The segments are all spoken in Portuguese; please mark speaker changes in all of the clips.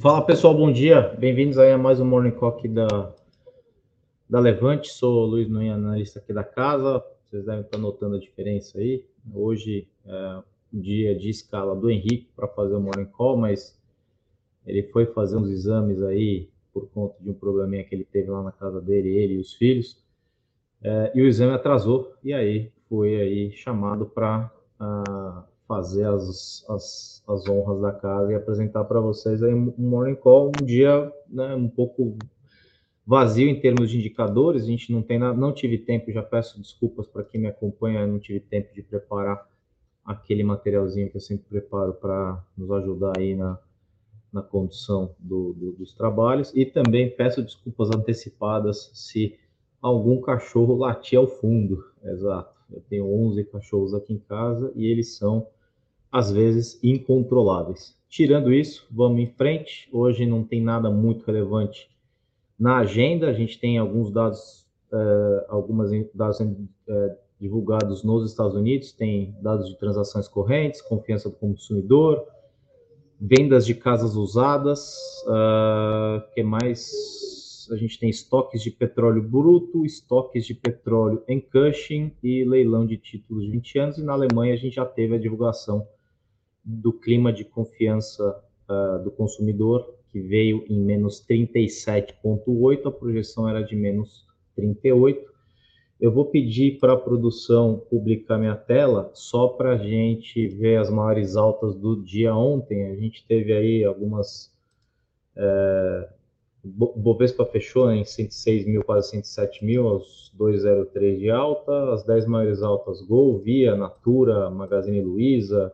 Speaker 1: Fala pessoal, bom dia. Bem-vindos aí a mais um Morning Call da, da Levante. Sou o Luiz Nunha, analista aqui da casa. Vocês devem estar notando a diferença aí. Hoje é um dia de escala do Henrique para fazer o Morning Call, mas ele foi fazer uns exames aí por conta de um probleminha que ele teve lá na casa dele, ele e os filhos. É, e o exame atrasou, e aí foi aí chamado para ah, fazer as, as, as, honras da casa e apresentar para vocês aí um morning call, um dia né, um pouco vazio em termos de indicadores, a gente não tem não tive tempo, já peço desculpas para quem me acompanha, não tive tempo de preparar aquele materialzinho que eu sempre preparo para nos ajudar aí na, na condução do, do, dos trabalhos, e também peço desculpas antecipadas se algum cachorro latir ao fundo. Exato. Eu tenho 11 cachorros aqui em casa e eles são, às vezes, incontroláveis. Tirando isso, vamos em frente. Hoje não tem nada muito relevante na agenda. A gente tem alguns dados, uh, algumas dados uh, divulgados nos Estados Unidos. Tem dados de transações correntes, confiança do consumidor, vendas de casas usadas, uh, que mais a gente tem estoques de petróleo bruto, estoques de petróleo em Cushing e leilão de títulos de 20 anos. E na Alemanha a gente já teve a divulgação do clima de confiança uh, do consumidor, que veio em menos 37,8, a projeção era de menos 38. Eu vou pedir para a produção publicar minha tela só para a gente ver as maiores altas do dia ontem. A gente teve aí algumas. É, Bovespa fechou em 106 mil, quase 107 mil, aos 203 de alta. As 10 maiores altas Gol, Via, Natura, Magazine Luiza.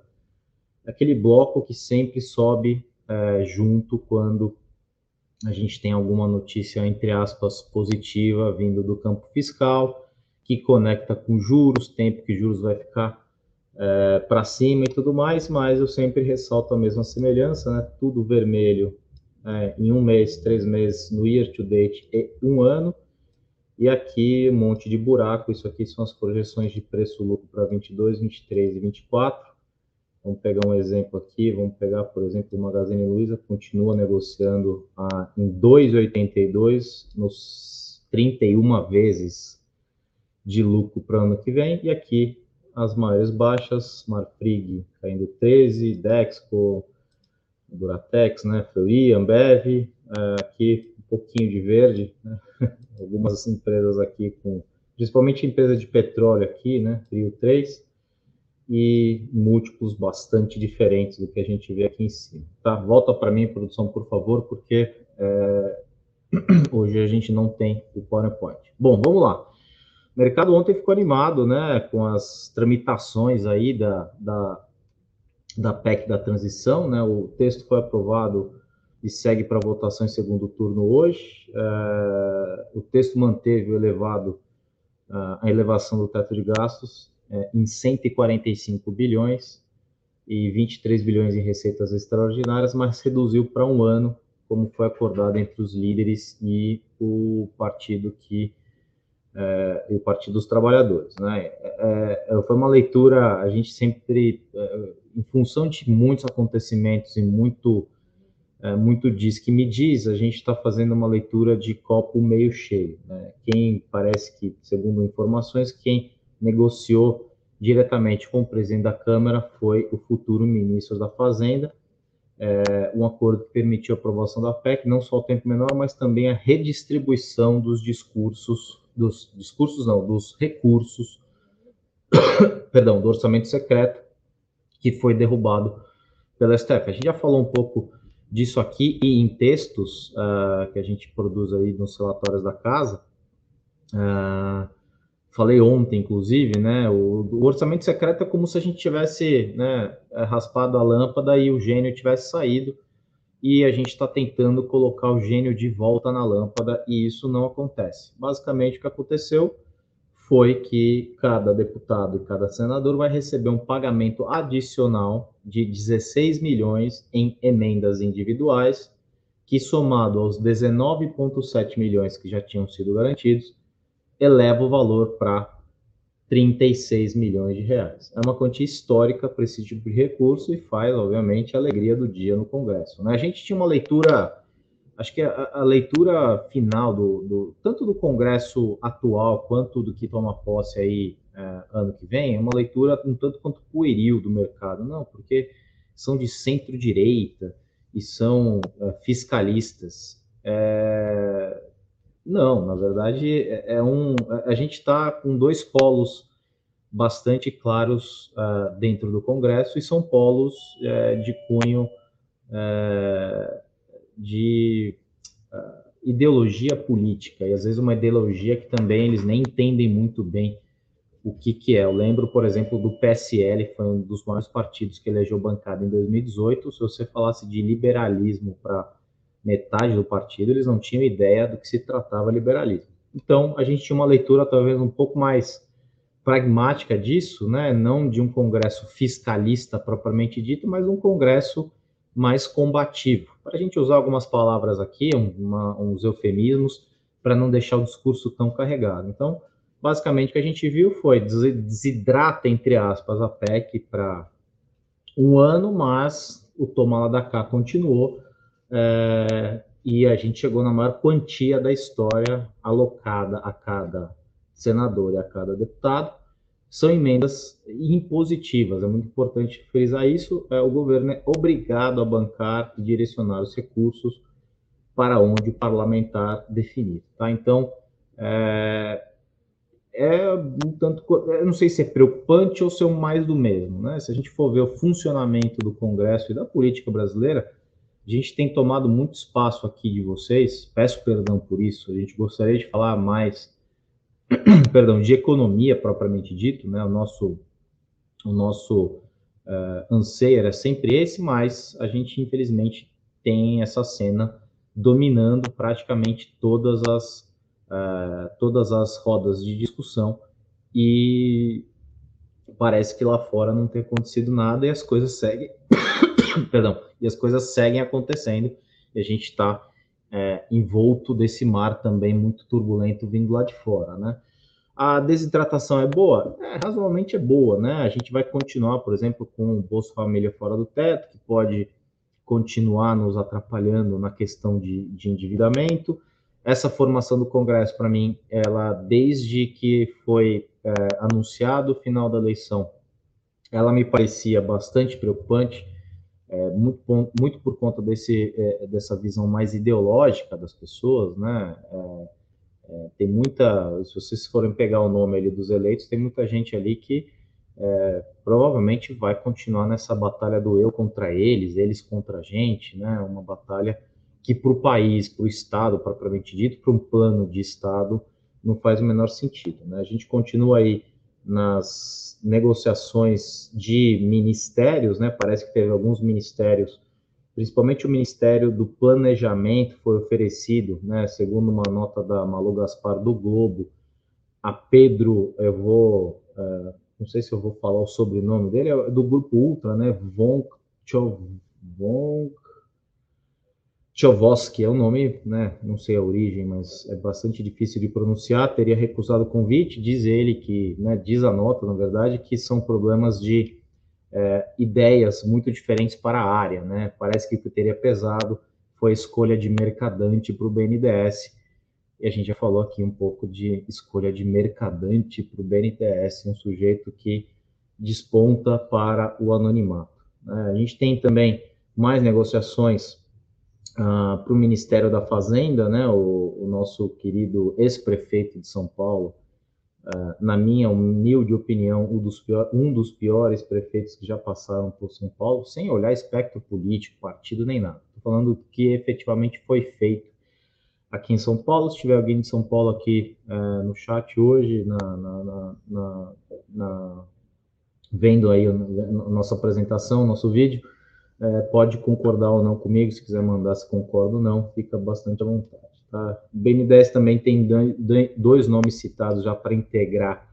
Speaker 1: Aquele bloco que sempre sobe é, junto quando a gente tem alguma notícia, entre aspas, positiva vindo do campo fiscal, que conecta com juros, tempo que juros vai ficar é, para cima e tudo mais, mas eu sempre ressalto a mesma semelhança, né? Tudo vermelho é, em um mês, três meses, no year to date e um ano. E aqui um monte de buraco. Isso aqui são as projeções de preço-lucro para 22, 23 e 24. Vamos pegar um exemplo aqui. Vamos pegar, por exemplo, o Magazine Luiza continua negociando a, em 2,82 nos 31 vezes de lucro para o ano que vem. E aqui as maiores baixas, Marfrig caindo 13, Dexco Duratex, né, Fleury, Ambev, é, aqui um pouquinho de verde, né? algumas empresas aqui com, principalmente empresa de petróleo aqui, né, Trio 3, e múltiplos bastante diferentes do que a gente vê aqui em cima. Tá? Volta para mim, produção, por favor, porque é, hoje a gente não tem o PowerPoint. Bom, vamos lá. O mercado ontem ficou animado, né, com as tramitações aí da, da da PEC da transição, né? O texto foi aprovado e segue para votação em segundo turno hoje. É, o texto manteve o elevado, a elevação do teto de gastos é, em 145 bilhões e 23 bilhões em receitas extraordinárias, mas reduziu para um ano, como foi acordado entre os líderes e o partido que é, o Partido dos Trabalhadores. Né? É, é, foi uma leitura, a gente sempre, é, em função de muitos acontecimentos e muito, é, muito diz que me diz, a gente está fazendo uma leitura de copo meio cheio. Né? Quem parece que, segundo informações, quem negociou diretamente com o presidente da Câmara foi o futuro ministro da Fazenda, é, um acordo que permitiu a aprovação da PEC, não só o tempo menor, mas também a redistribuição dos discursos dos discursos, não, dos recursos, perdão, do orçamento secreto, que foi derrubado pela STF. A gente já falou um pouco disso aqui e em textos uh, que a gente produz aí nos relatórios da casa. Uh, falei ontem, inclusive, né? O, o, orçamento secreto é como se a gente tivesse né, raspado a lâmpada e o gênio tivesse saído e a gente está tentando colocar o gênio de volta na lâmpada e isso não acontece. Basicamente, o que aconteceu foi que cada deputado e cada senador vai receber um pagamento adicional de 16 milhões em emendas individuais, que somado aos 19,7 milhões que já tinham sido garantidos, eleva o valor para 36 milhões de reais. É uma quantia histórica para esse tipo de recurso e faz, obviamente, a alegria do dia no Congresso. Né? A gente tinha uma leitura, acho que a, a leitura final do, do, tanto do Congresso atual quanto do que toma posse aí é, ano que vem, é uma leitura um tanto quanto pueril do mercado. Não, porque são de centro-direita e são é, fiscalistas. É, não, na verdade, é, é um. A gente está com dois polos bastante claros uh, dentro do Congresso e são polos uh, de cunho uh, de ideologia política e às vezes uma ideologia que também eles nem entendem muito bem o que, que é. Eu lembro, por exemplo, do PSL, que foi um dos maiores partidos que elegeu bancada em 2018. Se você falasse de liberalismo para metade do partido, eles não tinham ideia do que se tratava liberalismo. Então, a gente tinha uma leitura talvez um pouco mais pragmática disso, né? não de um congresso fiscalista propriamente dito, mas um congresso mais combativo. Para a gente usar algumas palavras aqui, uma, uns eufemismos, para não deixar o discurso tão carregado. Então, basicamente, o que a gente viu foi desidrata, entre aspas, a PEC para um ano, mas o toma lá da cá continuou é, e a gente chegou na maior quantia da história alocada a cada senador e a cada deputado. São emendas impositivas, é muito importante frisar isso. É, o governo é obrigado a bancar e direcionar os recursos para onde o parlamentar definir. Tá? Então, é, é um tanto, eu não sei se é preocupante ou se é mais do mesmo. Né? Se a gente for ver o funcionamento do Congresso e da política brasileira, a gente tem tomado muito espaço aqui de vocês, peço perdão por isso, a gente gostaria de falar mais, perdão, de economia propriamente dito, né? O nosso, o nosso uh, anseio era sempre esse, mas a gente infelizmente tem essa cena dominando praticamente todas as, uh, todas as rodas de discussão e parece que lá fora não tem acontecido nada e as coisas seguem perdão, e as coisas seguem acontecendo e a gente está é, envolto desse mar também muito turbulento vindo lá de fora, né? A desidratação é boa? É, razoavelmente é boa, né? A gente vai continuar, por exemplo, com o Bolsa Família fora do teto, que pode continuar nos atrapalhando na questão de, de endividamento. Essa formação do Congresso, para mim, ela, desde que foi é, anunciado o final da eleição, ela me parecia bastante preocupante é, muito, muito por conta desse, é, dessa visão mais ideológica das pessoas, né? É, é, tem muita, se vocês forem pegar o nome ali dos eleitos, tem muita gente ali que é, provavelmente vai continuar nessa batalha do eu contra eles, eles contra a gente, né? Uma batalha que para o país, para o Estado propriamente dito, para um plano de Estado, não faz o menor sentido, né? A gente continua aí nas negociações de ministérios, né? Parece que teve alguns ministérios, principalmente o Ministério do Planejamento foi oferecido, né? Segundo uma nota da Malu Gaspar do Globo, a Pedro, eu vou, uh, não sei se eu vou falar o sobrenome dele, é do grupo Ultra, né? Von Von Tchovoski é o nome, né? Não sei a origem, mas é bastante difícil de pronunciar. Teria recusado o convite. Diz ele que, né? Diz a nota, na verdade, que são problemas de é, ideias muito diferentes para a área, né? Parece que o que teria pesado foi a escolha de mercadante para o BNDES. E a gente já falou aqui um pouco de escolha de mercadante para o BNDES, um sujeito que desponta para o anonimato. Né? A gente tem também mais negociações ah, para o Ministério da Fazenda, né, o, o nosso querido ex-prefeito de São Paulo, uh, na minha humilde opinião, um dos, pior, um dos piores prefeitos que já passaram por São Paulo, sem olhar espectro político, partido nem nada. Estou falando do que efetivamente foi feito aqui em São Paulo. Se tiver alguém de São Paulo aqui uh, no chat hoje, na, na, na, na vendo aí a nossa apresentação, nosso vídeo, é, pode concordar ou não comigo, se quiser mandar se concorda ou não, fica bastante à vontade. Tá? O BN10 também tem dois nomes citados já para integrar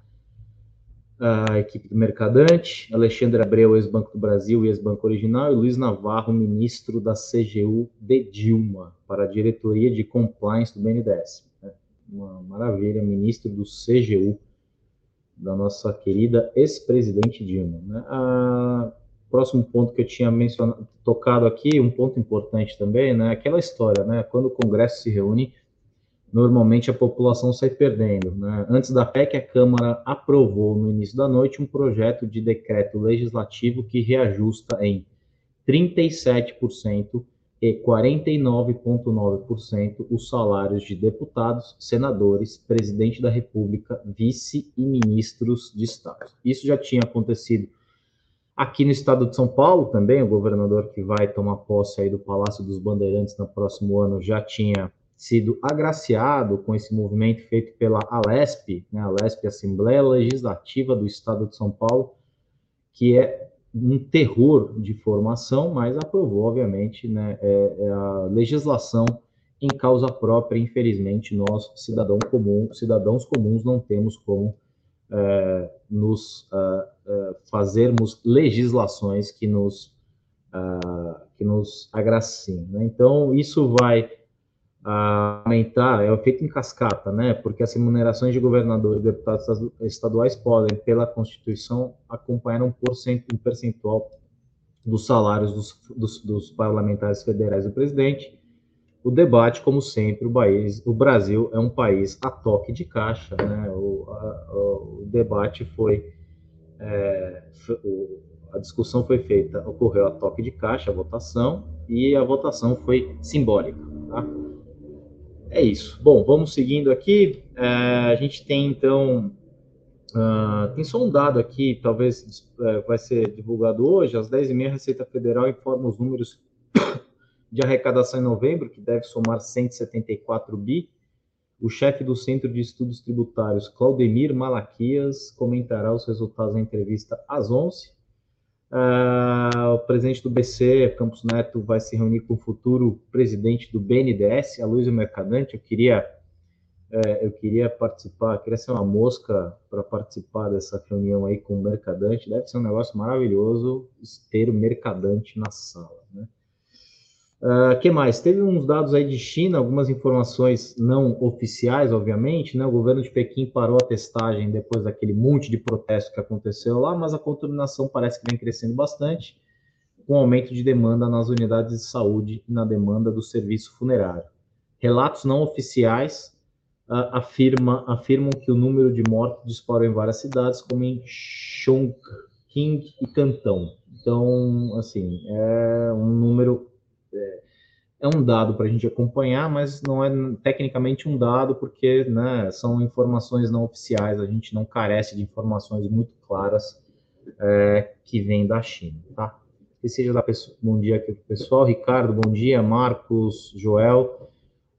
Speaker 1: a equipe do Mercadante, Alexandre Abreu, ex-Banco do Brasil e ex-Banco Original, e Luiz Navarro, ministro da CGU de Dilma, para a diretoria de compliance do BNDES. Uma maravilha, ministro do CGU da nossa querida ex-presidente Dilma. Né? A, próximo ponto que eu tinha mencionado, tocado aqui, um ponto importante também, né? Aquela história, né? Quando o Congresso se reúne, normalmente a população sai perdendo. Né? Antes da PEC, a Câmara aprovou no início da noite um projeto de decreto legislativo que reajusta em 37% e 49,9% os salários de deputados, senadores, presidente da República, vice e ministros de Estado. Isso já tinha acontecido aqui no estado de São Paulo também, o governador que vai tomar posse aí do Palácio dos Bandeirantes no próximo ano já tinha sido agraciado com esse movimento feito pela Alesp, né, Alesp Assembleia Legislativa do Estado de São Paulo, que é um terror de formação, mas aprovou, obviamente, né, é, é a legislação em causa própria. Infelizmente, nós, cidadão comum, cidadãos comuns, não temos como nos é, é, fazermos legislações que nos, que nos agraciem. Né? Então, isso vai aumentar, é o efeito em cascata, né? Porque as remunerações de governador e deputados estaduais podem, pela Constituição, acompanhar um, um percentual dos salários dos, dos, dos, parlamentares federais do presidente. O debate, como sempre, o, país, o Brasil é um país a toque de caixa, né? O, a, o debate foi, é, o, a discussão foi feita, ocorreu a toque de caixa, a votação, e a votação foi simbólica, tá? É isso. Bom, vamos seguindo aqui. É, a gente tem, então, uh, tem só um dado aqui, talvez é, vai ser divulgado hoje. Às 10h30, a Receita Federal informa os números de arrecadação em novembro, que deve somar 174 bi. O chefe do Centro de Estudos Tributários, Claudemir Malaquias, comentará os resultados da entrevista às 11 Uh, o presidente do BC, Campos Neto, vai se reunir com o futuro presidente do BNDES, Aloysio Mercadante. Eu queria, uh, eu queria participar, queria ser uma mosca para participar dessa reunião aí com o Mercadante. Deve ser um negócio maravilhoso ter o Mercadante na sala, né? Uh, que mais? Teve uns dados aí de China, algumas informações não oficiais, obviamente, né? O governo de Pequim parou a testagem depois daquele monte de protesto que aconteceu lá, mas a contaminação parece que vem crescendo bastante, com aumento de demanda nas unidades de saúde e na demanda do serviço funerário. Relatos não oficiais uh, afirma, afirmam que o número de mortos disparou em várias cidades, como em Chongqing e Cantão. Então, assim, é um número é, é um dado para a gente acompanhar, mas não é tecnicamente um dado, porque né, são informações não oficiais, a gente não carece de informações muito claras é, que vêm da China, tá? Que seja da pessoa, bom dia aqui para o pessoal, Ricardo, bom dia, Marcos, Joel.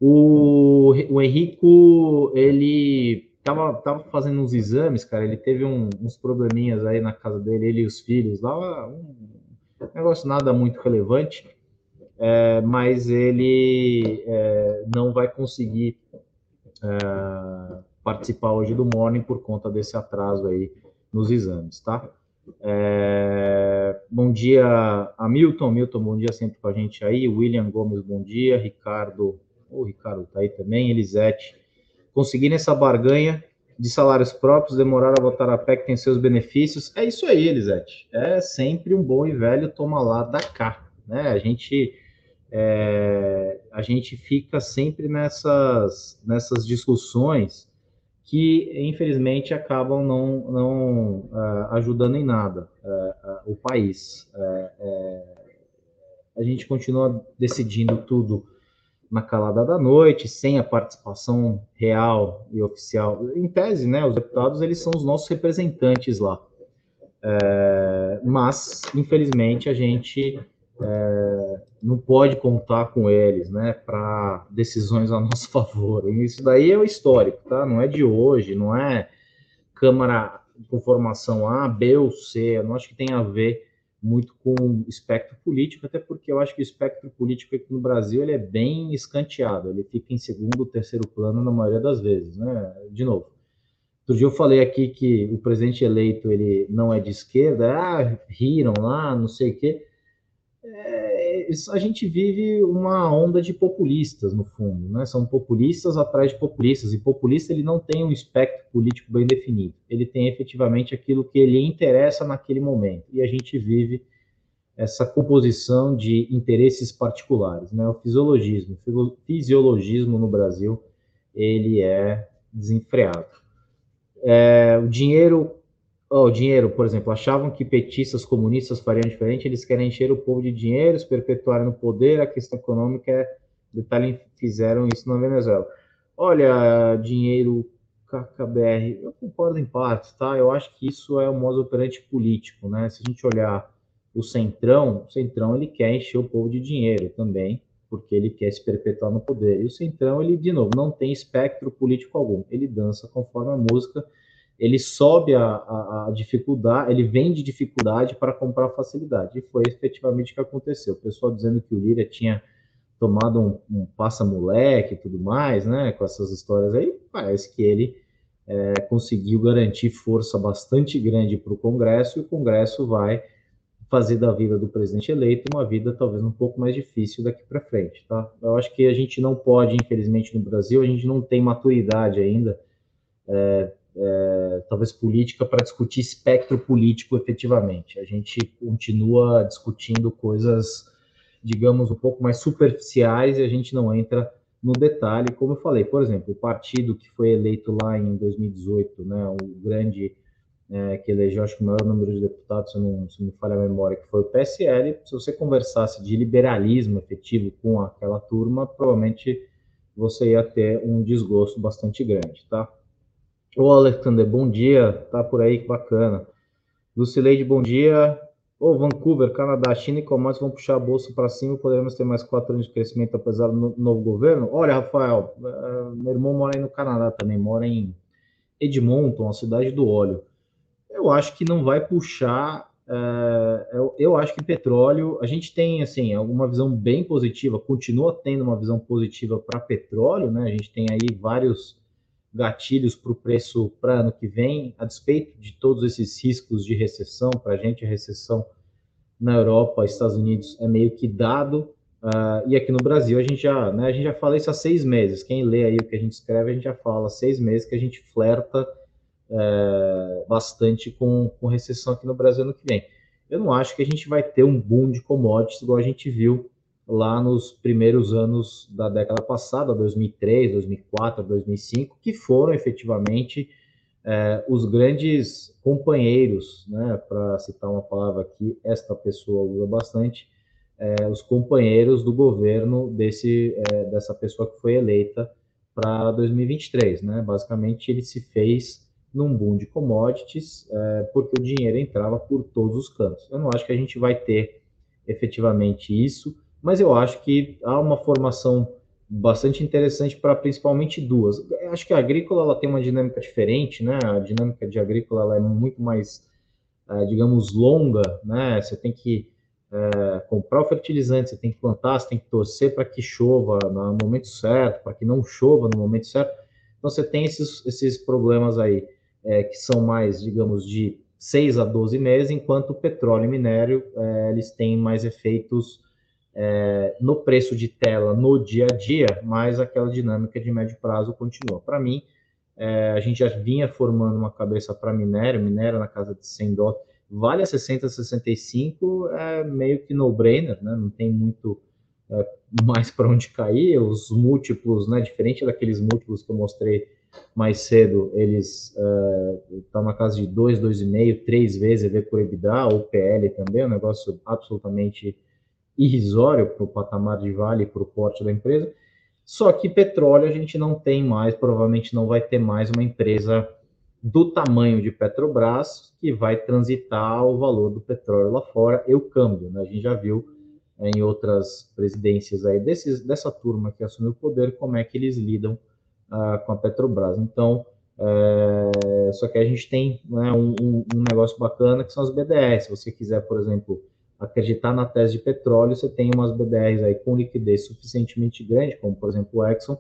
Speaker 1: O, o Henrico, ele tava, tava fazendo uns exames, cara, ele teve um, uns probleminhas aí na casa dele, ele e os filhos, lá, um negócio nada muito relevante, é, mas ele é, não vai conseguir é, participar hoje do morning por conta desse atraso aí nos exames, tá? É, bom dia, Hamilton. Milton, bom dia sempre com a gente aí. William Gomes, bom dia. Ricardo, o Ricardo tá aí também. Elisete, conseguindo essa barganha de salários próprios, demorar a votar a PEC tem seus benefícios. É isso aí, Elisete. É sempre um bom e velho toma lá da cá, né? A gente é, a gente fica sempre nessas, nessas discussões que, infelizmente, acabam não, não uh, ajudando em nada uh, uh, o país. a gente continua decidindo tudo na calada da noite, sem a participação real e oficial. Em tese, né, os deputados eles são os nossos representantes lá. É, mas, infelizmente, a gente é, não pode contar com eles, né, para decisões a nosso favor. E isso daí é o histórico, tá? Não é de hoje, não é Câmara com formação A, B ou C. Eu não acho que tem a ver muito com espectro político, até porque eu acho que o espectro político aqui no Brasil ele é bem escanteado, ele fica em segundo, terceiro plano na maioria das vezes, né? De novo. Outro dia eu falei aqui que o presidente eleito ele não é de esquerda, ah, riram lá, não sei o quê a gente vive uma onda de populistas, no fundo, né? São populistas atrás de populistas, e populista ele não tem um espectro político bem definido, ele tem efetivamente aquilo que ele interessa naquele momento, e a gente vive essa composição de interesses particulares, né? O fisiologismo, fisiologismo no Brasil, ele é desenfreado. É, o dinheiro oh, o dinheiro, por exemplo, achavam que petistas comunistas fariam diferente, eles querem encher o povo de dinheiro, se perpetuarem no poder, a questão econômica é detalhe, fizeram isso na Venezuela. Olha, dinheiro KKBR, eu concordo em parte, tá? Eu acho que isso é um modo operante político, né? Se a gente olhar o Centrão, o Centrão ele quer encher o povo de dinheiro também, porque ele quer se perpetuar no poder. E o Centrão, ele, de novo, não tem espectro político algum. Ele dança conforme a música ele sobe a, a, a, dificuldade, ele vende dificuldade para comprar facilidade. E foi efetivamente o que aconteceu. O pessoal dizendo que o Lira tinha tomado um, um passa-moleque e tudo mais, né? Com essas histórias aí, parece que ele é, conseguiu garantir força bastante grande para o Congresso e o Congresso vai fazer da vida do presidente eleito uma vida talvez um pouco mais difícil daqui para frente, tá? Eu acho que a gente não pode, infelizmente, no Brasil, a gente não tem maturidade ainda. É, é, talvez política para discutir espectro político efetivamente. A gente continua discutindo coisas, digamos, um pouco mais superficiais e a gente não entra no detalhe, como eu falei, por exemplo, o partido que foi eleito lá em 2018, né, o grande é, que elegeu, acho que o maior número de deputados, se não, se não me falha a memória, que foi o PSL, se você conversasse de liberalismo efetivo com aquela turma, provavelmente você ia ter um desgosto bastante grande, tá? Ô, Alexander, bom dia. Tá por aí, que bacana. Lucileide, bom dia. Ô, Vancouver, Canadá, China e Commodities vão puxar a bolsa para cima. Poderemos ter mais quatro anos de crescimento apesar do novo governo? Olha, Rafael, uh, meu irmão mora aí no Canadá também, mora em Edmonton, a cidade do óleo. Eu acho que não vai puxar. Eu, eu acho que petróleo, a gente tem assim alguma visão bem positiva, continua tendo uma visão positiva para petróleo, né? A gente tem aí vários gatilhos para o preço para ano que vem, a despeito de todos esses riscos de recessão, para a gente a recessão na Europa, Estados Unidos é meio que dado, uh, e aqui no Brasil a gente já, né, a gente já fala isso há seis meses, quem lê aí o que a gente escreve, a gente já fala há seis meses que a gente flerta uh, bastante com, com recessão aqui no Brasil ano que vem. Eu não acho que a gente vai ter um boom de commodities igual a gente viu lá nos primeiros anos da década passada, 2003, 2004, 2005, que foram efetivamente é, os grandes companheiros, né, para citar uma palavra que esta pessoa usa bastante, é, os companheiros do governo desse, é, dessa pessoa que foi eleita para 2023. Né? Basicamente, ele se fez num boom de commodities, porque o dinheiro entrava por todos os cantos. Eu não acho que a gente vai ter efetivamente isso mas eu acho que há uma formação bastante interessante para principalmente duas. Eu acho que a agrícola ela tem uma dinâmica diferente, né? A dinâmica de agrícola ela é muito mais, é, digamos, longa, né? Você tem que é, comprar o fertilizante, você tem que plantar, você tem que torcer para que chova no momento certo, para que não chova no momento certo. Então você tem esses, esses problemas aí é, que são mais, digamos, de 6 a 12 meses, enquanto o petróleo e minério é, eles têm mais efeitos é, no preço de tela no dia a dia, mas aquela dinâmica de médio prazo continua. Para mim, é, a gente já vinha formando uma cabeça para minério, minério na casa de 100 dólares, vale a 60, 65, é meio que no-brainer, né? não tem muito é, mais para onde cair, os múltiplos, né, diferente daqueles múltiplos que eu mostrei mais cedo, eles estão é, na casa de 2, 2,5, 3 vezes EV por EBITDA, ou PL também, é um negócio absolutamente irrisório para o patamar de vale, para o porte da empresa. Só que petróleo a gente não tem mais, provavelmente não vai ter mais uma empresa do tamanho de Petrobras que vai transitar o valor do petróleo lá fora e o câmbio. Né? A gente já viu é, em outras presidências aí desses, dessa turma que assumiu o poder como é que eles lidam uh, com a Petrobras. Então, é, só que a gente tem né, um, um, negócio bacana que são as BDS. Se você quiser, por exemplo, acreditar na tese de petróleo, você tem umas BDRs aí com liquidez suficientemente grande, como por exemplo o Exxon,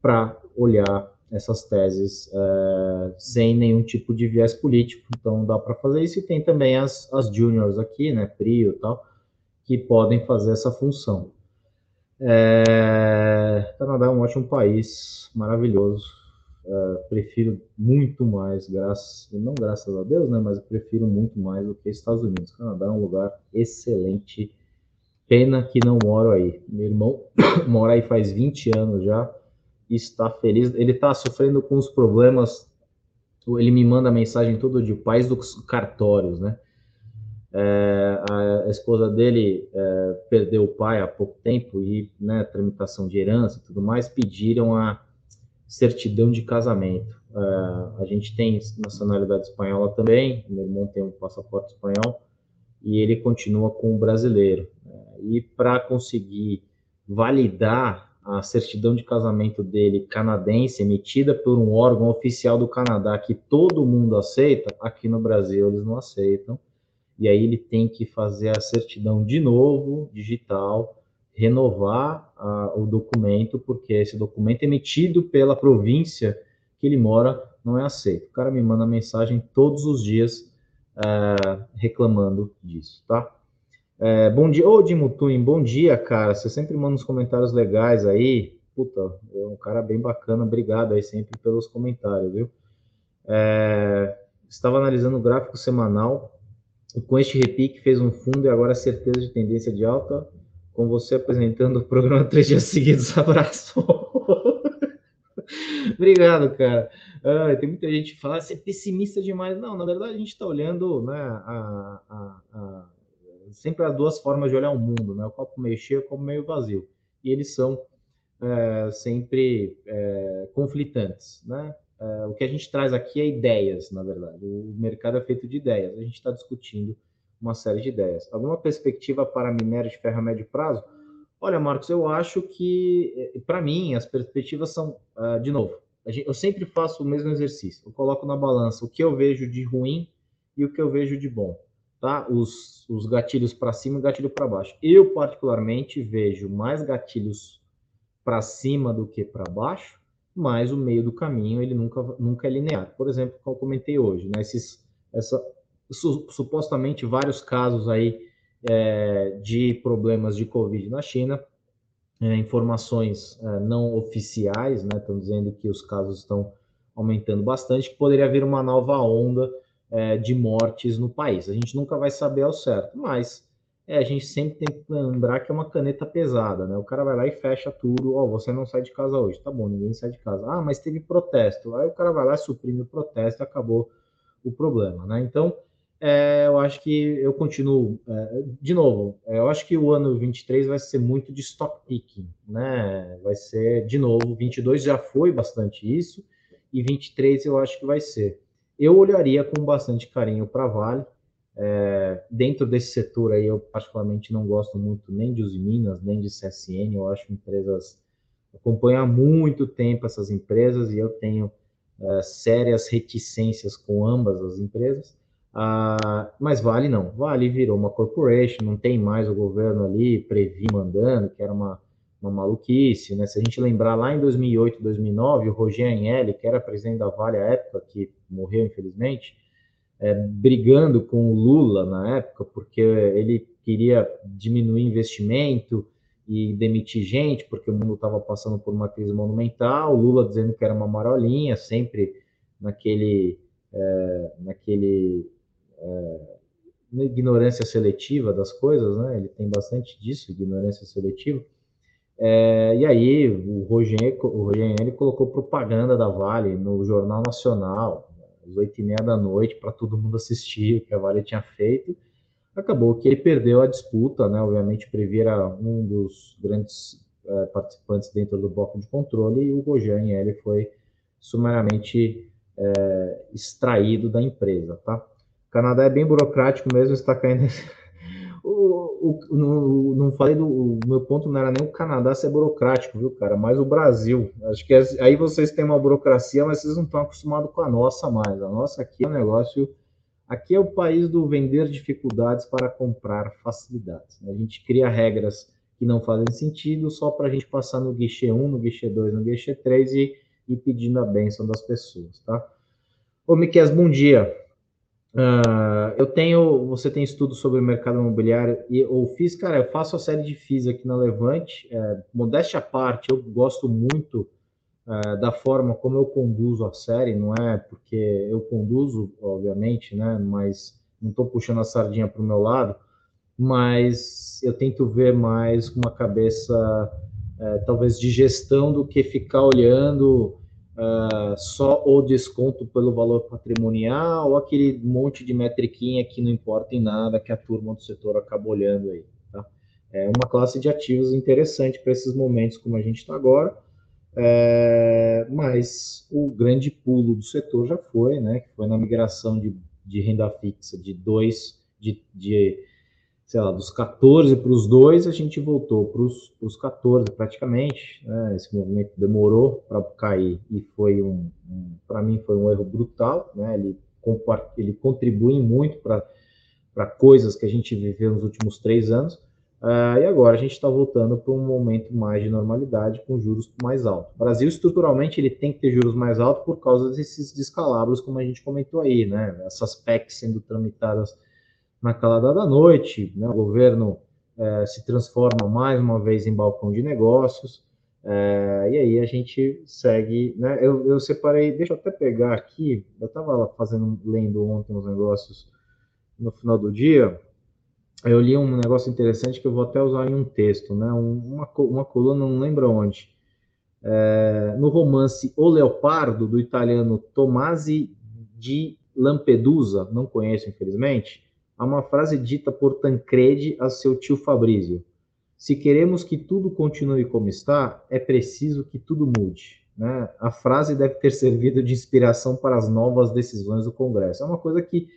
Speaker 1: para olhar essas teses é, sem nenhum tipo de viés político. Então dá para fazer isso. E tem também as, as juniors aqui, né, Prio e tal, que podem fazer essa função. É, Canadá é um ótimo país, maravilhoso. É, prefiro muito mais, graças, não graças a Deus, né, mas prefiro muito mais do que Estados Unidos. Canadá é um lugar excelente. Pena que não moro aí. Meu irmão mora aí faz 20 anos já e está feliz. Ele está sofrendo com os problemas. Ele me manda mensagem todo dia, o país dos cartórios, né? É, a, esposa dele é, perdeu o pai há pouco tempo e, né, tramitação de herança e tudo mais, pediram a certidão de casamento. É, a gente tem nacionalidade espanhola também, meu irmão tem um passaporte espanhol e ele continua com o brasileiro. É, e para conseguir validar a certidão de casamento dele canadense, emitida por um órgão oficial do Canadá que todo mundo aceita, aqui no Brasil eles não aceitam e aí ele tem que fazer a certidão de novo, digital, renovar uh, o documento, porque esse documento emitido pela província que ele mora não é aceito. O cara me manda mensagem todos os dias uh, reclamando disso, tá? Uh, bom dia, ô Dimutuin, bom dia, cara. Você sempre manda uns comentários legais aí. Puta, é um cara bem bacana, obrigado aí sempre pelos comentários, viu? É, estava analisando o gráfico semanal com este repique fez um fundo e agora certeza de tendência de alta. Com você apresentando o programa três dias seguidos. Abraço. Obrigado, cara. Ah, tem muita gente que fala, você é pessimista demais. Não, na verdade, a gente está olhando né, a, a, a, sempre as duas formas de olhar o mundo, né? O copo meio cheio e o copo meio vazio. E eles são é, sempre é, conflitantes, né? Uh, o que a gente traz aqui é ideias, na verdade. O mercado é feito de ideias. A gente está discutindo uma série de ideias. Alguma perspectiva para minério de ferro a médio prazo? Olha, Marcos, eu acho que, eh, para mim, as perspectivas são, uh, de novo, eu sempre faço o mesmo exercício. Eu coloco na balança o que eu vejo de ruim e o que eu vejo de bom. Tá? Os, os gatilhos para cima e gatilho para baixo. Eu, particularmente, vejo mais gatilhos para cima do que para baixo, mas o meio do caminho ele nunca, nunca é linear. Por exemplo, como eu comentei hoje, né, esses, essa, su, supostamente vários casos aí é, de problemas de Covid na China, é, informações é, não oficiais, né, estão dizendo que os casos estão aumentando bastante, que poderia haver uma nova onda é, de mortes no país. A gente nunca vai saber ao certo, mas é, a gente sempre tem que lembrar que é uma caneta pesada, né? O cara vai lá e fecha tudo. Ó, oh, você não sai de casa hoje. Tá bom, ninguém sai de casa. Ah, mas teve protesto. Aí o cara vai lá, suprime o protesto e acabou o problema, né? Então, é, eu acho que eu continuo. É, de novo, é, eu acho que o ano 23 vai ser muito de stock picking, né? Vai ser, de novo, 22 já foi bastante isso, e 23 eu acho que vai ser. Eu olharia com bastante carinho para Vale é, dentro desse setor aí, eu particularmente não gosto muito nem de Usiminas, nem de CSN, eu acho empresas, acompanho há muito tempo essas empresas e eu tenho é, sérias reticências com ambas as empresas, ah, mas Vale não, Vale virou uma corporation, não tem mais o governo ali, Previ mandando, que era uma, uma maluquice, né? Se a gente lembrar lá em 2008, 2009, o Roger Anhele, que era presidente da Vale à época, que morreu infelizmente, é, brigando com o Lula na época, porque ele queria diminuir investimento e demitir gente, porque o mundo estava passando por uma crise monumental. O Lula dizendo que era uma marolinha, sempre naquele, é, naquele é, ignorância seletiva das coisas, né? Ele tem bastante disso, ignorância seletiva. É, e aí o Roger, o Roger ele colocou propaganda da Vale no Jornal Nacional, às oito e meia da noite, para todo mundo assistir o que a Vale tinha feito. Acabou que ele perdeu a disputa, né? Obviamente, Previ era um dos grandes é, participantes dentro do bloco de controle e o Roger ele foi sumariamente é, extraído da empresa, tá? Canadá é bem burocrático mesmo, está caindo o, o, no, não falei do o meu ponto não era nem o Canadá ser burocrático, viu, cara, mas o Brasil. Acho que aí vocês têm uma burocracia, mas vocês não estão acostumados com a nossa mais. A nossa aqui é um negócio. Aqui é o país do vender dificuldades para comprar facilidades. Né? A gente cria regras que não fazem sentido só para a gente passar no guichê 1, no guichê 2, no guichê 3 e ir pedindo a bênção das pessoas, tá? Ô, Miquel, bom dia. Uh, eu tenho, você tem estudo sobre o mercado imobiliário e eu fiz, cara, eu faço a série de FIIs aqui na Levante. É, modéstia à parte, eu gosto muito é, da forma como eu conduzo a série, não é porque eu conduzo, obviamente, né? Mas não estou puxando a sardinha para o meu lado, mas eu tento ver mais com uma cabeça é, talvez de gestão do que ficar olhando uh, só o desconto pelo valor patrimonial ou aquele monte de metriquinha que não importa em nada que a turma do setor acaba olhando aí. Tá? É uma classe de ativos interessante para esses momentos como a gente está agora, é, mas o grande pulo do setor já foi, né, que foi na migração de, de renda fixa de dois, de, de sei lá, dos 14 para os 2, a gente voltou para os 14 praticamente. Né? Esse movimento demorou para cair e foi um, um para mim, foi um erro brutal. Né? Ele, ele contribui muito para coisas que a gente viveu nos últimos três anos. Uh, e agora a gente está voltando para um momento mais de normalidade com juros mais altos. O Brasil, estruturalmente, ele tem que ter juros mais altos por causa desses descalabros, como a gente comentou aí, né? Essas PECs sendo tramitadas na calada da noite, né, o governo é, se transforma mais uma vez em balcão de negócios, é, e aí a gente segue, né, eu, eu, separei, deixa eu até pegar aqui, eu estava fazendo, lendo ontem uns negócios no final do dia, eu li um negócio interessante que eu vou até usar em um texto, né, uma, uma coluna, não lembro onde, é, no romance O Leopardo, do italiano Tomasi di Lampedusa, não conheço infelizmente, há uma frase dita por Tancredi a seu tio Fabrício: Se queremos que tudo continue como está, é preciso que tudo mude. Né? A frase deve ter servido de inspiração para as novas decisões do Congresso. É uma coisa que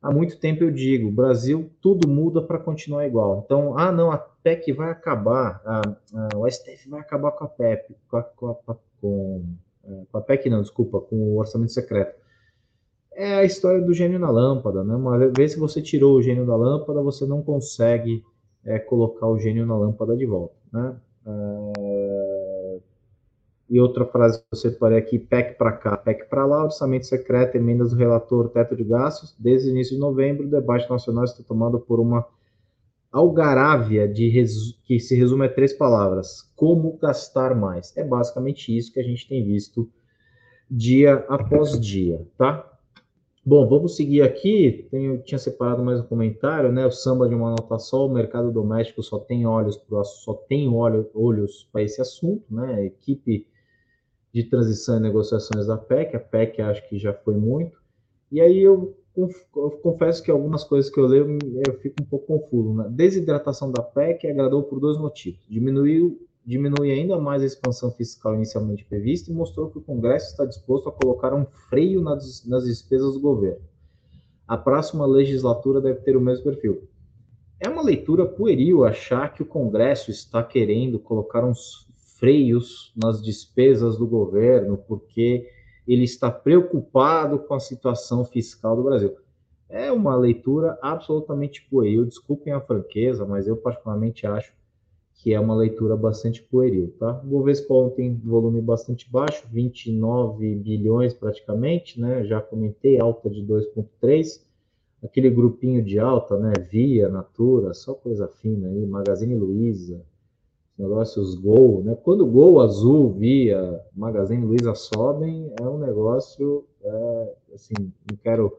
Speaker 1: há muito tempo eu digo: Brasil, tudo muda para continuar igual. Então, ah, não, a PEC vai acabar, a, a, o STF vai acabar com a PEC, com a, com a, com, é, com a PEC, não, desculpa, com o orçamento secreto é a história do gênio na lâmpada, né? Uma vez que você tirou o gênio da lâmpada, você não consegue é, colocar o gênio na lâmpada de volta, né? É... E outra frase que eu separei aqui, PEC para cá, PEC para lá, orçamento secreto, emendas do relator, teto de gastos. Desde o início de novembro, o debate nacional está tomado por uma algarávia de resu... que se resume a três palavras: como gastar mais. É basicamente isso que a gente tem visto dia após dia, tá? Bom, vamos seguir aqui. Tenho, tinha separado mais um comentário, né? O samba de uma nota só, o mercado doméstico só tem olhos pro, só tem olho, olhos para esse assunto, né? A equipe de transição e negociações da PEC, a PEC acho que já foi muito. E aí eu, eu confesso que algumas coisas que eu leio eu fico um pouco confuso. Né? Desidratação da PEC agradou por dois motivos: diminuiu diminui ainda mais a expansão fiscal inicialmente prevista e mostrou que o Congresso está disposto a colocar um freio nas, nas despesas do governo. A próxima legislatura deve ter o mesmo perfil. É uma leitura pueril achar que o Congresso está querendo colocar uns freios nas despesas do governo porque ele está preocupado com a situação fiscal do Brasil. É uma leitura absolutamente pueril, desculpem a franqueza, mas eu particularmente acho que é uma leitura bastante pueril, tá? O Bovespa tem volume bastante baixo, 29 bilhões praticamente, né? Já comentei, alta de 2,3. Aquele grupinho de alta, né? Via, Natura, só coisa fina aí, Magazine Luiza, negócios Gol, né? Quando Gol Azul, Via, Magazine Luiza sobem, é um negócio, é, assim, não quero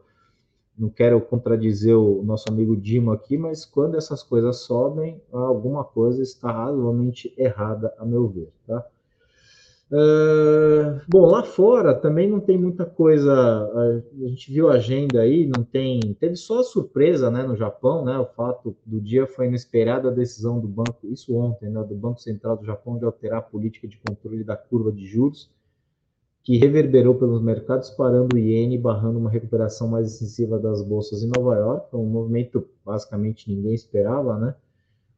Speaker 1: não quero contradizer o nosso amigo Dimo aqui, mas quando essas coisas sobem, alguma coisa está razoavelmente errada, a meu ver, tá? Uh, bom, lá fora também não tem muita coisa. A gente viu a agenda aí, não tem. Teve só a surpresa, né, no Japão, né? O fato do dia foi inesperada a decisão do banco, isso ontem, né, do Banco Central do Japão de alterar a política de controle da curva de juros que reverberou pelos mercados, parando o iene e barrando uma recuperação mais excessiva das bolsas em Nova York, um movimento basicamente ninguém esperava, né?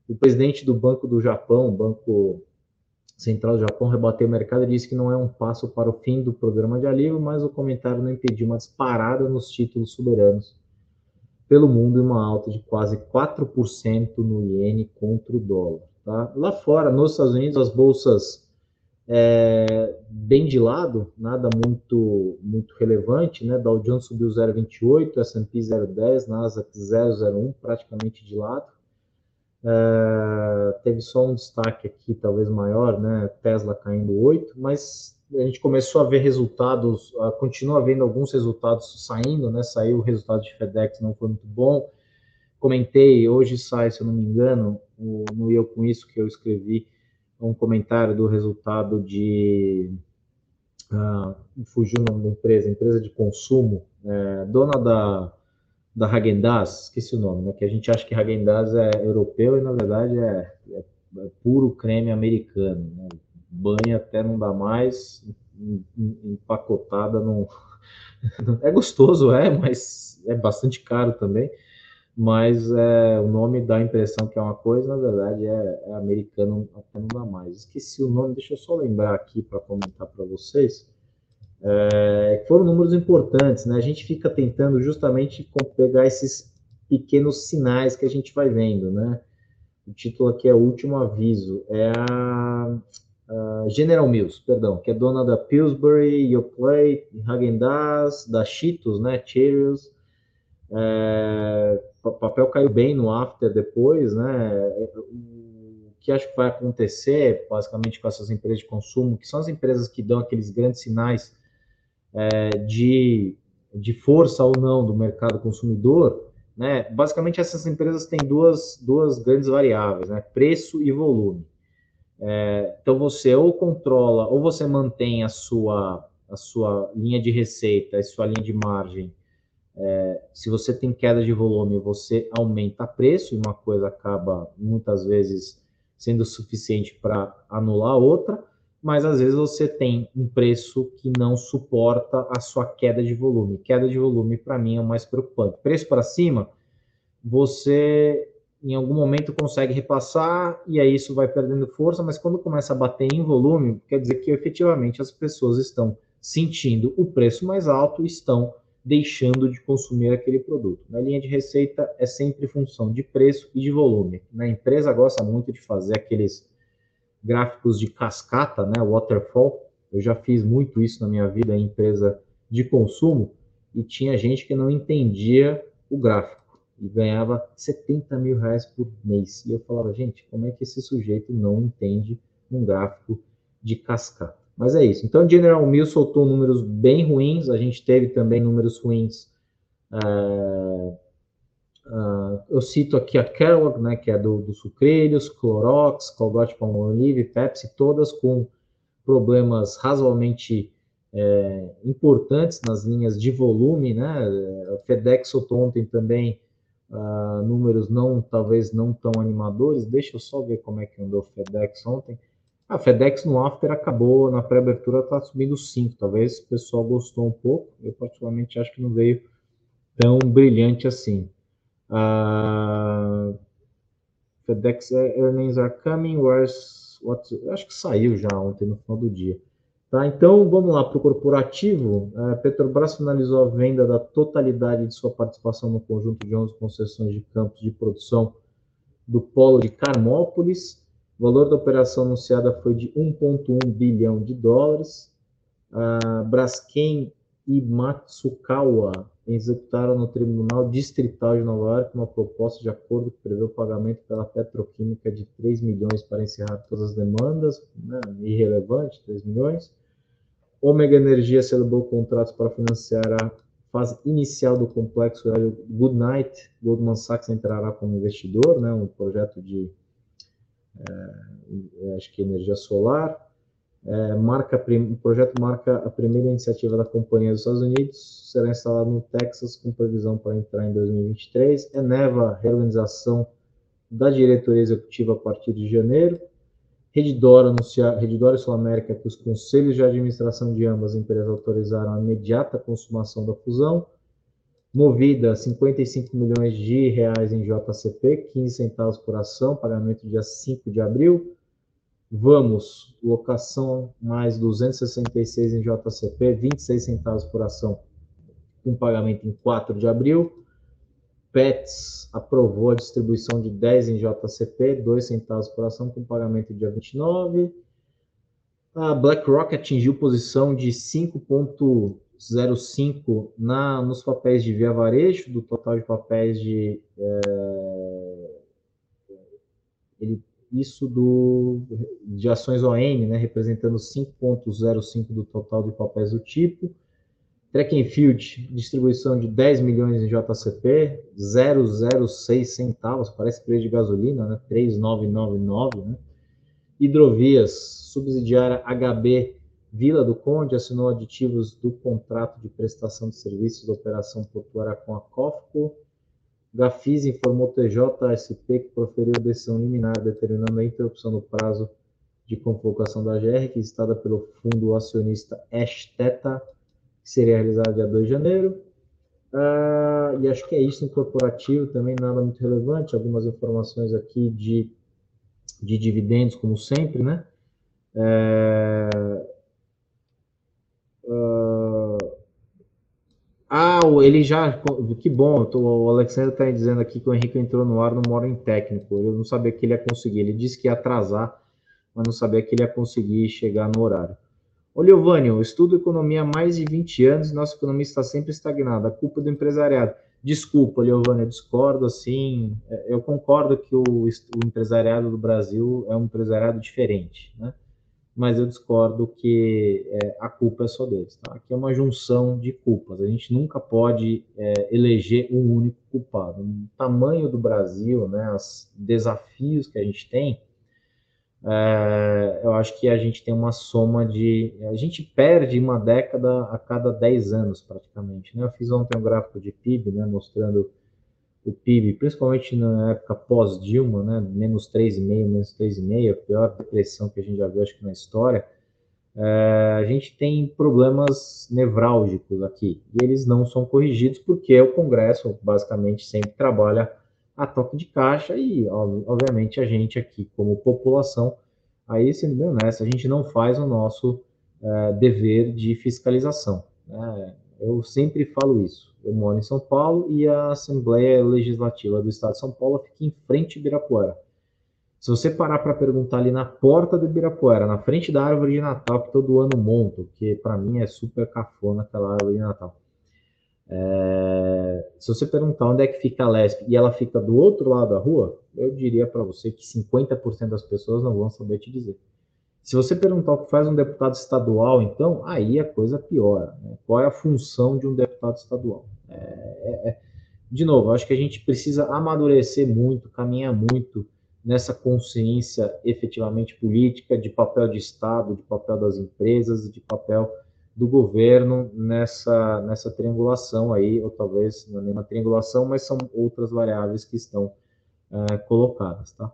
Speaker 1: O presidente do Banco do Japão, Banco Central do Japão, rebateu o mercado e disse que não é um passo para o fim do programa de alívio, mas o comentário não impediu uma disparada nos títulos soberanos pelo mundo e uma alta de quase 4% no iene contra o dólar. Tá? Lá fora, nos Estados Unidos, as bolsas é, bem de lado, nada muito muito relevante, né? Dow Jones subiu 0,28, S&P 0,10, Nasdaq 0,01, praticamente de lado. É, teve só um destaque aqui, talvez maior, né? Tesla caindo 8, mas a gente começou a ver resultados, continua vendo alguns resultados saindo, né? Saiu o resultado de FedEx, não foi muito bom. Comentei, hoje sai, se eu não me engano, no Eu Com Isso que eu escrevi, um comentário do resultado de. Uh, fugiu o nome da empresa, empresa de consumo, é, dona da, da Hagendaz, esqueci o nome, né, que a gente acha que Hagendaz é europeu e na verdade é, é, é puro creme americano. Né, banha até não dá mais, empacotada não. É gostoso, é, mas é bastante caro também mas é, o nome dá a impressão que é uma coisa, na verdade é, é americano até não dá mais. Esqueci o nome, deixa eu só lembrar aqui para comentar para vocês. É, foram números importantes, né? A gente fica tentando justamente pegar esses pequenos sinais que a gente vai vendo, né? O título aqui é o último aviso, é a, a General Mills, perdão, que é dona da Pillsbury, Yoplait, Häagen-Dazs, da Cheetos, né? Cheerios, é, o papel caiu bem no after depois, né? O que acho que vai acontecer, basicamente, com essas empresas de consumo, que são as empresas que dão aqueles grandes sinais é, de, de força ou não do mercado consumidor, né? Basicamente, essas empresas têm duas, duas grandes variáveis, né? Preço e volume. É, então, você ou controla, ou você mantém a sua, a sua linha de receita, a sua linha de margem é, se você tem queda de volume, você aumenta preço e uma coisa acaba muitas vezes sendo suficiente para anular a outra, mas às vezes você tem um preço que não suporta a sua queda de volume. Queda de volume para mim é o mais preocupante. Preço para cima, você em algum momento consegue repassar e aí isso vai perdendo força, mas quando começa a bater em volume, quer dizer que efetivamente as pessoas estão sentindo o preço mais alto, estão deixando de consumir aquele produto. Na linha de receita é sempre função de preço e de volume. A empresa gosta muito de fazer aqueles gráficos de cascata, né, waterfall. Eu já fiz muito isso na minha vida em empresa de consumo e tinha gente que não entendia o gráfico e ganhava 70 mil reais por mês. E eu falava, gente, como é que esse sujeito não entende um gráfico de cascata? Mas é isso. Então, General Mills soltou números bem ruins. A gente teve também números ruins. Uh, uh, eu cito aqui a Kellogg, né, que é do, do Sucrilhos, Clorox, Colgate Palmolive, Pepsi, todas com problemas razoavelmente é, importantes nas linhas de volume, né? A FedEx soltou ontem também uh, números não, talvez não tão animadores. Deixa eu só ver como é que andou o FedEx ontem. A FedEx no after acabou, na pré-abertura está subindo 5. Talvez o pessoal gostou um pouco. Eu particularmente acho que não veio tão brilhante assim. Uh, FedEx earnings are coming. Where's, what, acho que saiu já ontem no final do dia. Tá, então vamos lá para o corporativo. A Petrobras finalizou a venda da totalidade de sua participação no conjunto de 11 concessões de campos de produção do polo de Carmópolis o valor da operação anunciada foi de 1,1 bilhão de dólares. A Braskem e Matsukawa executaram no Tribunal Distrital de Nova York uma proposta de acordo que prevê o pagamento pela petroquímica de 3 milhões para encerrar todas as demandas, né, irrelevante, 3 milhões. Omega Energia celebrou contratos para financiar a fase inicial do complexo Goodnight. Goldman Sachs entrará como investidor, né, um projeto de acho que energia solar. É, marca, o projeto marca a primeira iniciativa da companhia dos Estados Unidos, será instalado no Texas com previsão para entrar em 2023. Eneva, reorganização da diretoria executiva a partir de janeiro. Redditor anunciar, Redditor e Sul América que os conselhos de administração de ambas empresas autorizaram a imediata consumação da fusão. Movida, 55 milhões de reais em JCP, 15 centavos por ação, pagamento dia 5 de abril. Vamos, locação mais 266 em JCP, 26 centavos por ação, com pagamento em 4 de abril. Pets aprovou a distribuição de 10 em JCP, 2 centavos por ação, com pagamento dia 29. A BlackRock atingiu posição de 5,05 na nos papéis de via varejo, do total de papéis de. É, ele, isso do, de ações ON, né, representando 5,05 do total de papéis do tipo. Track and Field, distribuição de 10 milhões em JCP, 0,06 centavos, parece preço de gasolina, né? 3,999, né? Hidrovias, subsidiária HB Vila do Conde, assinou aditivos do contrato de prestação de serviços da operação portuária com a COFCO. Gafis informou TJSP que proferiu decisão liminar determinando a interrupção do prazo de convocação da GR, requisitada pelo fundo acionista Esteta que seria realizado dia 2 de janeiro. Uh, e acho que é isso em corporativo, também nada muito relevante, algumas informações aqui de, de dividendos, como sempre, né? É, uh, ele já. Que bom, tô, o Alexandre está dizendo aqui que o Henrique entrou no ar no Morning Técnico. Eu não sabia que ele ia conseguir. Ele disse que ia atrasar, mas não sabia que ele ia conseguir chegar no horário. Ô, Leovânio, estudo economia há mais de 20 anos e nossa economia está sempre estagnada. A culpa é do empresariado. Desculpa, Leovânio, eu discordo, assim, é, eu concordo que o, o, empresariado do Brasil é um empresariado diferente, né? Mas eu discordo que é, a culpa é só deles, tá? Aqui é uma junção de culpas. A gente nunca pode é, eleger um único culpado. O tamanho do Brasil, né, os desafios que a gente tem, é, eu acho que a gente tem uma soma de. A gente perde uma década a cada 10 anos, praticamente. Né? Eu fiz ontem um gráfico de PIB, né, mostrando o PIB, principalmente na época pós-Dilma, né, menos 3,5, menos 3,5, a pior depressão que a gente já viu, acho que na história. É, a gente tem problemas nevrálgicos aqui, e eles não são corrigidos porque o Congresso, basicamente, sempre trabalha a toque de caixa e, obviamente, a gente aqui, como população, aí, sendo bem honesto, a gente não faz o nosso uh, dever de fiscalização. Né? Eu sempre falo isso. Eu moro em São Paulo e a Assembleia Legislativa do Estado de São Paulo fica em frente de Ibirapuera. Se você parar para perguntar ali na porta do Ibirapuera, na frente da árvore de Natal que todo ano monto, que para mim é super cafona aquela árvore de Natal. É, se você perguntar onde é que fica a LESP e ela fica do outro lado da rua, eu diria para você que 50% das pessoas não vão saber te dizer. Se você perguntar o que faz um deputado estadual, então, aí a coisa piora. Né? Qual é a função de um deputado estadual? É, é, é de novo, acho que a gente precisa amadurecer muito, caminhar muito nessa consciência efetivamente política de papel de Estado, de papel das empresas, de papel do governo nessa, nessa triangulação aí, ou talvez não é nenhuma triangulação, mas são outras variáveis que estão é, colocadas, tá?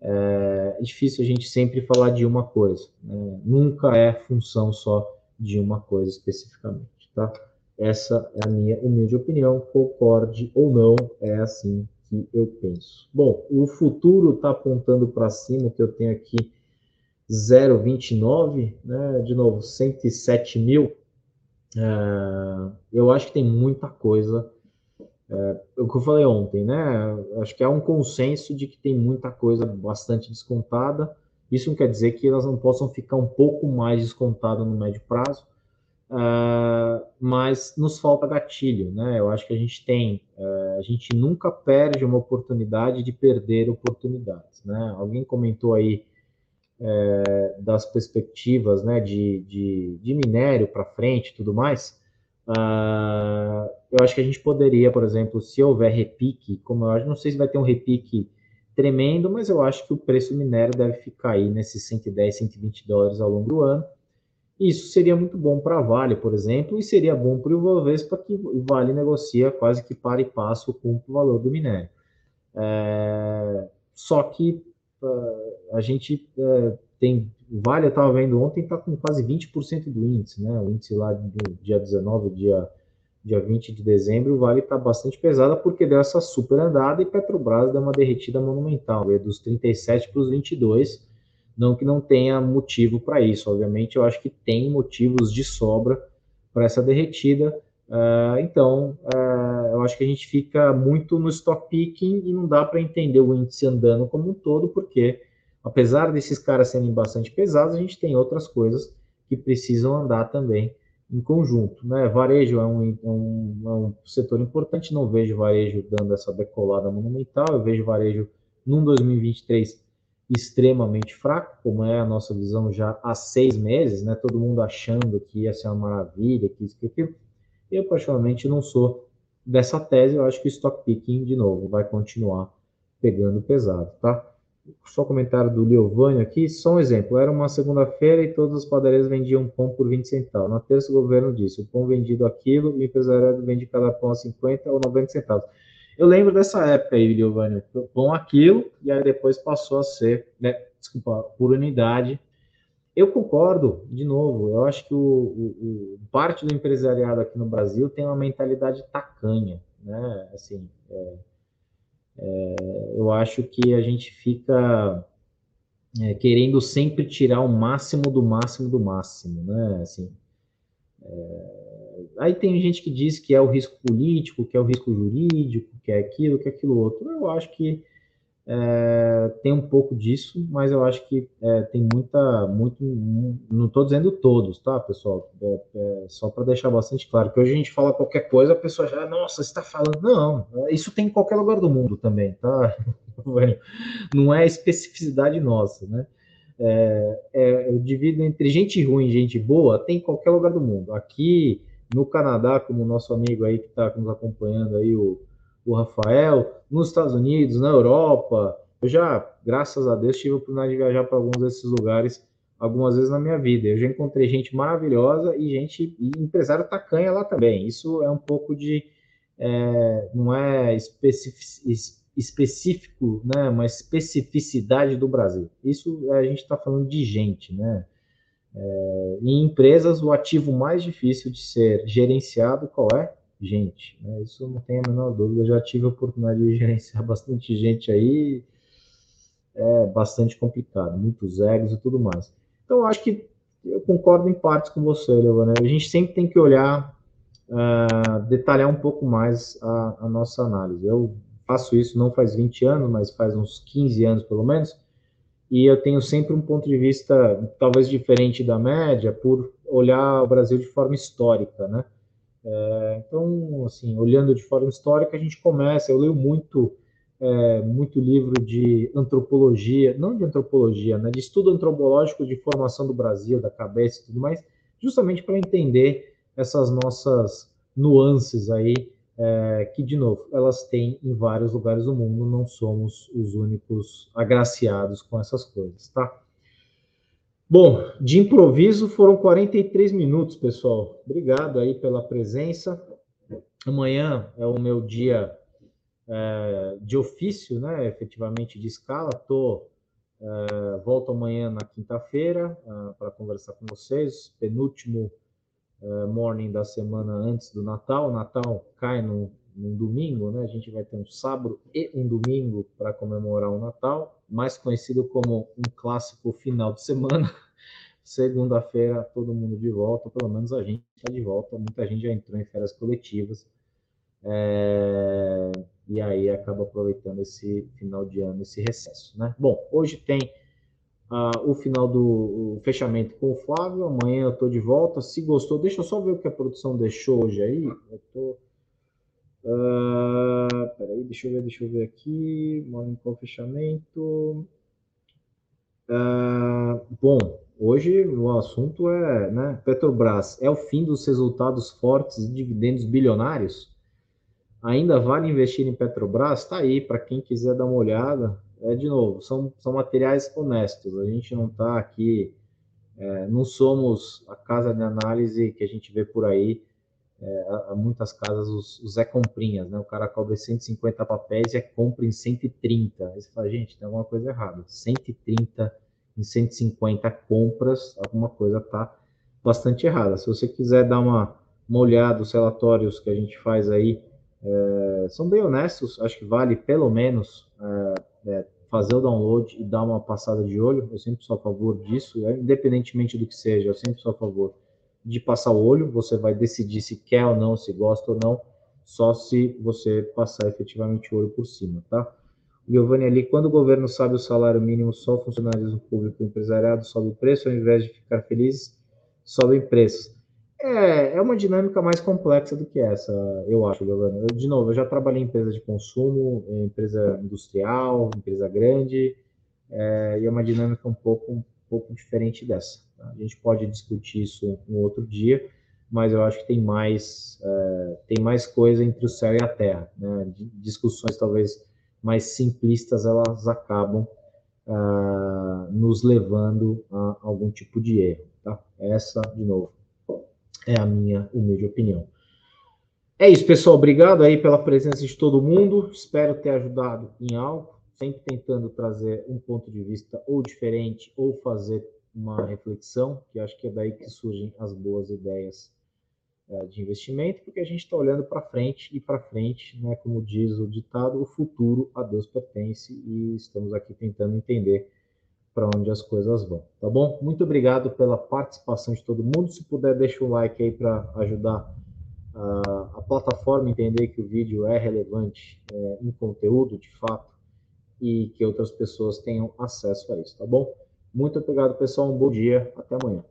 Speaker 1: É, é, difícil a gente sempre falar de uma coisa, né? nunca é função só de uma coisa especificamente, tá? Essa é a minha humilde opinião, concorde ou não, é assim que eu penso. Bom, o futuro está apontando para cima, que eu tenho aqui 0,29, né? de novo, 107 mil. É, eu acho que tem muita coisa. É, o que eu falei ontem, né? Acho que há um consenso de que tem muita coisa bastante descontada. Isso não quer dizer que elas não possam ficar um pouco mais descontadas no médio prazo, uh, mas nos falta gatilho, né? Eu acho que a gente tem, uh, a gente nunca perde uma oportunidade de perder oportunidades, né? Alguém comentou aí é, das perspectivas né, de, de, de minério para frente tudo mais, uh, eu acho que a gente poderia, por exemplo, se houver repique, como eu acho, não sei se vai ter um repique tremendo, mas eu acho que o preço do minério deve ficar aí nesses 110, 120 dólares ao longo do ano. Isso seria muito bom para a Vale, por exemplo, e seria bom para o Ibovespa, que o Vale negocia quase que para e passo com o valor do minério. É, só que a gente é, tem. O Vale, eu estava vendo ontem, está com quase 20% do índice, né? O índice lá do dia 19, dia, dia 20 de dezembro, o Vale está bastante pesada porque deu essa super andada e Petrobras deu uma derretida monumental, veio dos 37 para os 22. Não que não tenha motivo para isso, obviamente, eu acho que tem motivos de sobra para essa derretida. Uh, então, uh, eu acho que a gente fica muito no stock picking e não dá para entender o índice andando como um todo, porque apesar desses caras serem bastante pesados, a gente tem outras coisas que precisam andar também em conjunto. Né? Varejo é um, é um, é um setor importante, não vejo varejo dando essa decolada monumental, eu vejo varejo num 2023 extremamente fraco, como é a nossa visão já há seis meses, né? todo mundo achando que ia ser uma maravilha, que isso, que aquilo. Eu, particularmente, não sou dessa tese, eu acho que o stock picking, de novo, vai continuar pegando pesado, tá? Só comentário do Liovânio aqui, só um exemplo. Era uma segunda-feira e todas as padarias vendiam pão por 20 centavos. Na terça, o governo disse: o pão vendido aquilo, o empresariado vende cada pão a 50 ou 90 centavos. Eu lembro dessa época aí, Liovânio. Pão aquilo, e aí depois passou a ser, né, desculpa, por unidade. Eu concordo, de novo, eu acho que o, o, o parte do empresariado aqui no Brasil tem uma mentalidade tacanha, né? Assim, é, é, eu acho que a gente fica é, querendo sempre tirar o máximo do máximo do máximo, né? Assim, é, aí tem gente que diz que é o risco político, que é o risco jurídico, que é aquilo, que é aquilo outro. Eu acho que é, tem um pouco disso, mas eu acho que é, tem muita, muito, não estou dizendo todos, tá, pessoal? É, é só para deixar bastante claro que hoje a gente fala qualquer coisa, a pessoa já, nossa, você está falando, não, isso tem em qualquer lugar do mundo também, tá? não é especificidade nossa, né? É, é, eu divido entre gente ruim e gente boa, tem em qualquer lugar do mundo. Aqui no Canadá, como o nosso amigo aí que está nos acompanhando aí, o o Rafael, nos Estados Unidos, na Europa. Eu já, graças a Deus, tive a oportunidade de viajar para alguns desses lugares algumas vezes na minha vida. Eu já encontrei gente maravilhosa e gente, e empresário tacanha lá também. Isso é um pouco de, é, não é específico, né, uma especificidade do Brasil. Isso a gente está falando de gente, né? É, em empresas, o ativo mais difícil de ser gerenciado, qual é? Gente. Né? Isso não tem a menor dúvida. Eu já tive a oportunidade de gerenciar bastante gente aí, é bastante complicado, muitos egos e tudo mais. Então, acho que eu concordo em partes com você, Leonel. A gente sempre tem que olhar, uh, detalhar um pouco mais a, a, nossa análise. Eu faço isso não faz 20 anos, mas faz uns 15 anos pelo menos, e eu tenho sempre um ponto de vista talvez diferente da média por olhar o Brasil de forma histórica, né? É, então, assim, olhando de forma histórica, a gente começa. Eu leio muito, é, muito livro de antropologia, não de antropologia, né, de estudo antropológico de formação do Brasil, da cabeça e tudo mais, justamente para entender essas nossas nuances aí, é, que, de novo, elas têm em vários lugares do mundo, não somos os únicos agraciados com essas coisas, tá? Bom, de improviso foram 43 minutos, pessoal. Obrigado aí pela presença. Amanhã é o meu dia é, de ofício, né? Efetivamente de escala. Tô é, volto amanhã na quinta-feira é, para conversar com vocês. Penúltimo morning da semana antes do Natal. O Natal cai no, no domingo, né? A gente vai ter um sábado e um domingo para comemorar o Natal, mais conhecido como um clássico final de semana. Segunda-feira, todo mundo de volta, pelo menos a gente está de volta. Muita gente já entrou em férias coletivas. É... E aí acaba aproveitando esse final de ano, esse recesso, né? Bom, hoje tem uh, o final do o fechamento com o Flávio. Amanhã eu estou de volta. Se gostou, deixa eu só ver o que a produção deixou hoje aí. Eu tô Uh, peraí, deixa eu ver, deixa eu ver aqui. Morning Call fechamento. Uh, bom, hoje o assunto é, né? Petrobras é o fim dos resultados fortes e dividendos bilionários? Ainda vale investir em Petrobras? Está aí, para quem quiser dar uma olhada. É, de novo, são, são materiais honestos. A gente não está aqui, é, não somos a casa de análise que a gente vê por aí é, muitas casas os, os é comprinhas, né? O cara cobra 150 papéis e é compra em 130. Aí você fala, gente, tem alguma coisa errada. 130 em 150 compras, alguma coisa tá bastante errada. Se você quiser dar uma, uma olhada, os relatórios que a gente faz aí é, são bem honestos, acho que vale pelo menos é, é, fazer o download e dar uma passada de olho. Eu sempre sou a favor disso, né? independentemente do que seja, eu sempre sou a favor de passar o olho, você vai decidir se quer ou não, se gosta ou não, só se você passar efetivamente o olho por cima, tá? Giovanni ali, quando o governo sabe o salário mínimo, só o funcionalismo público e empresariado sobe o preço, ao invés de ficar felizes, sobem preços. É, é uma dinâmica mais complexa do que essa, eu acho, Giovanni. De novo, eu já trabalhei em empresa de consumo, empresa industrial, empresa grande, é, e é uma dinâmica um pouco, pouco diferente dessa. Tá? A gente pode discutir isso um outro dia, mas eu acho que tem mais, é, tem mais coisa entre o céu e a terra. Né? Discussões talvez mais simplistas, elas acabam uh, nos levando a algum tipo de erro. Tá? Essa, de novo, é a minha humilde opinião. É isso, pessoal. Obrigado aí pela presença de todo mundo. Espero ter ajudado em algo, sempre tentando trazer um ponto de vista ou diferente ou fazer uma reflexão, que acho que é daí que surgem as boas ideias é, de investimento, porque a gente está olhando para frente e para frente, né, como diz o ditado, o futuro a Deus pertence e estamos aqui tentando entender para onde as coisas vão, tá bom? Muito obrigado pela participação de todo mundo. Se puder, deixa um like aí para ajudar a, a, plataforma a entender que o vídeo é relevante é, em conteúdo, de fato, e que outras pessoas tenham acesso a isso, tá bom? Muito obrigado, pessoal. Um bom dia. Até amanhã.